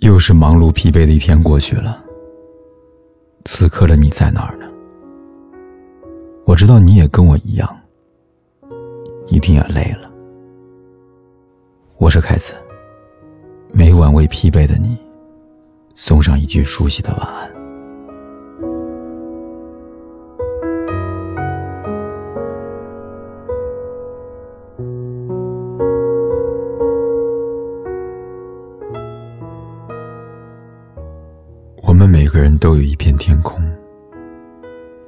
又是忙碌疲惫的一天过去了。此刻的你在哪儿呢？我知道你也跟我一样，一定也累了。我是凯子，每晚为疲惫的你送上一句熟悉的晚安。每个人都有一片天空，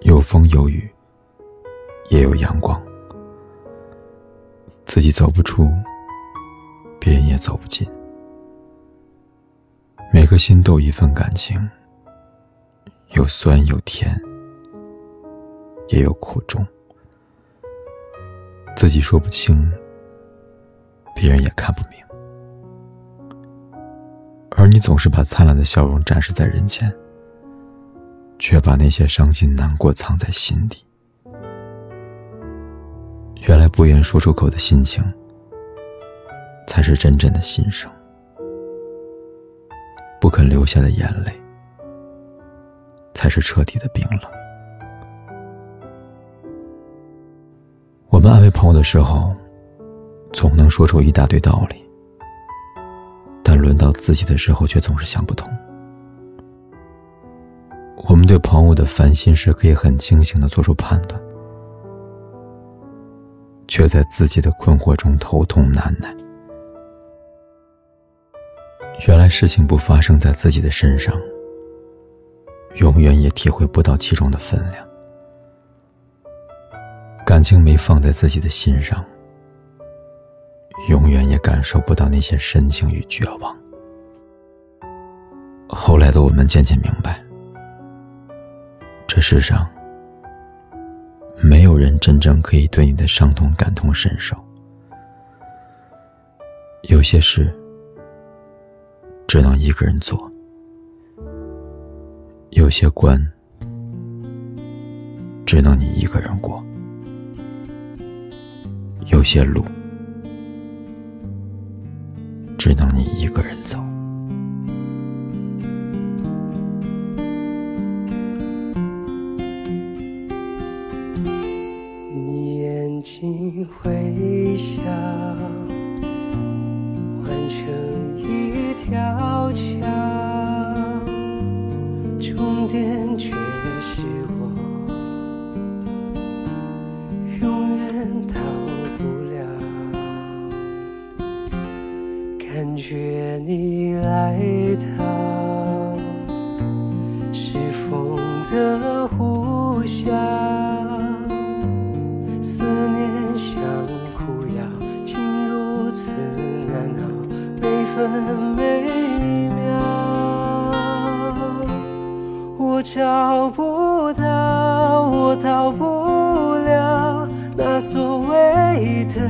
有风有雨，也有阳光。自己走不出，别人也走不进。每颗心都有一份感情，有酸有甜，也有苦衷。自己说不清，别人也看不明。而你总是把灿烂的笑容展示在人前，却把那些伤心难过藏在心底。原来不愿说出口的心情，才是真正的心声。不肯流下的眼泪，才是彻底的冰冷。我们安慰朋友的时候，总能说出一大堆道理。但轮到自己的时候，却总是想不通。我们对朋友的烦心事可以很清醒的做出判断，却在自己的困惑中头痛难耐。原来事情不发生在自己的身上，永远也体会不到其中的分量。感情没放在自己的心上。永远也感受不到那些深情与绝望。后来的我们渐渐明白，世上没有人真正可以对你的伤痛感同身受。有些事只能一个人做，有些关只能你一个人过，有些路。只能你一个人走。感觉你来到，是风的呼啸，思念像苦药，竟如此难熬，每分每秒，我找不到，我到不了那所谓的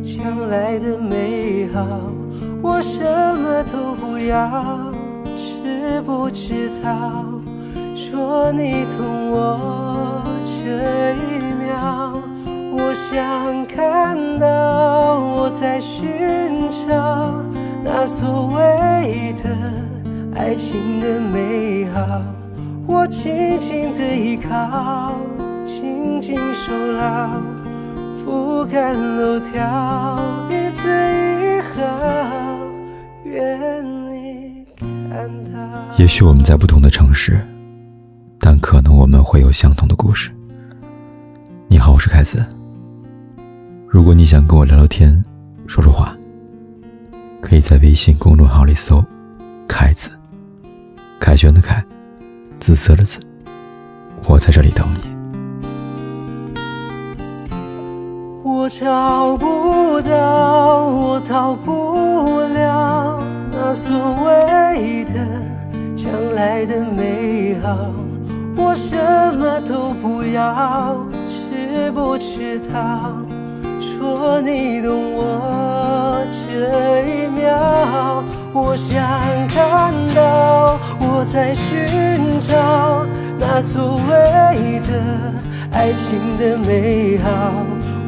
将来的美好。我什么都不要，知不知道？说你懂我这一秒，我想看到我在寻找那所谓的爱情的美好。我紧紧的依靠，紧紧守牢，不敢漏掉一丝一毫。也许我们在不同的城市，但可能我们会有相同的故事。你好，我是凯子。如果你想跟我聊聊天、说说话，可以在微信公众号里搜“凯子”，凯旋的凯，紫色的紫，我在这里等你。我找不到，我逃不所谓的将来的美好。我什么都不要，知不知道？说你懂我这一秒，我想看到我在寻找那所谓的爱情的美好。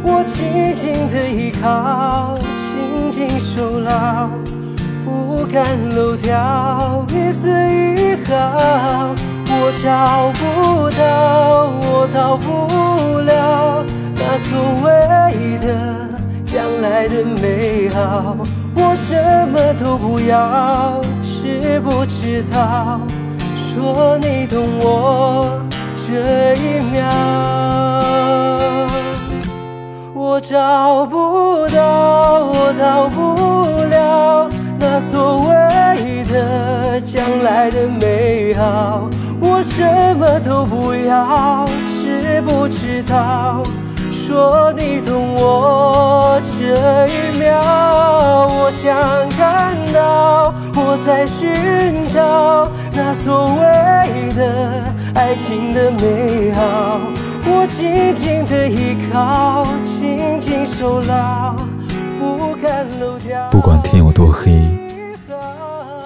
我紧紧的依靠，紧紧守牢，不敢漏掉一丝一毫。我找不到，我逃不了那所谓的将来的美好。我什么都不要，知不知道？说你懂我这一秒，我找不到，我逃不了那所谓的将来的美好。我什么都不要，知不知道？说你懂我这一秒，我想看到我在寻找那所谓的爱情的美好，我紧紧的依靠，紧紧守牢，不敢漏掉。不管天有多黑，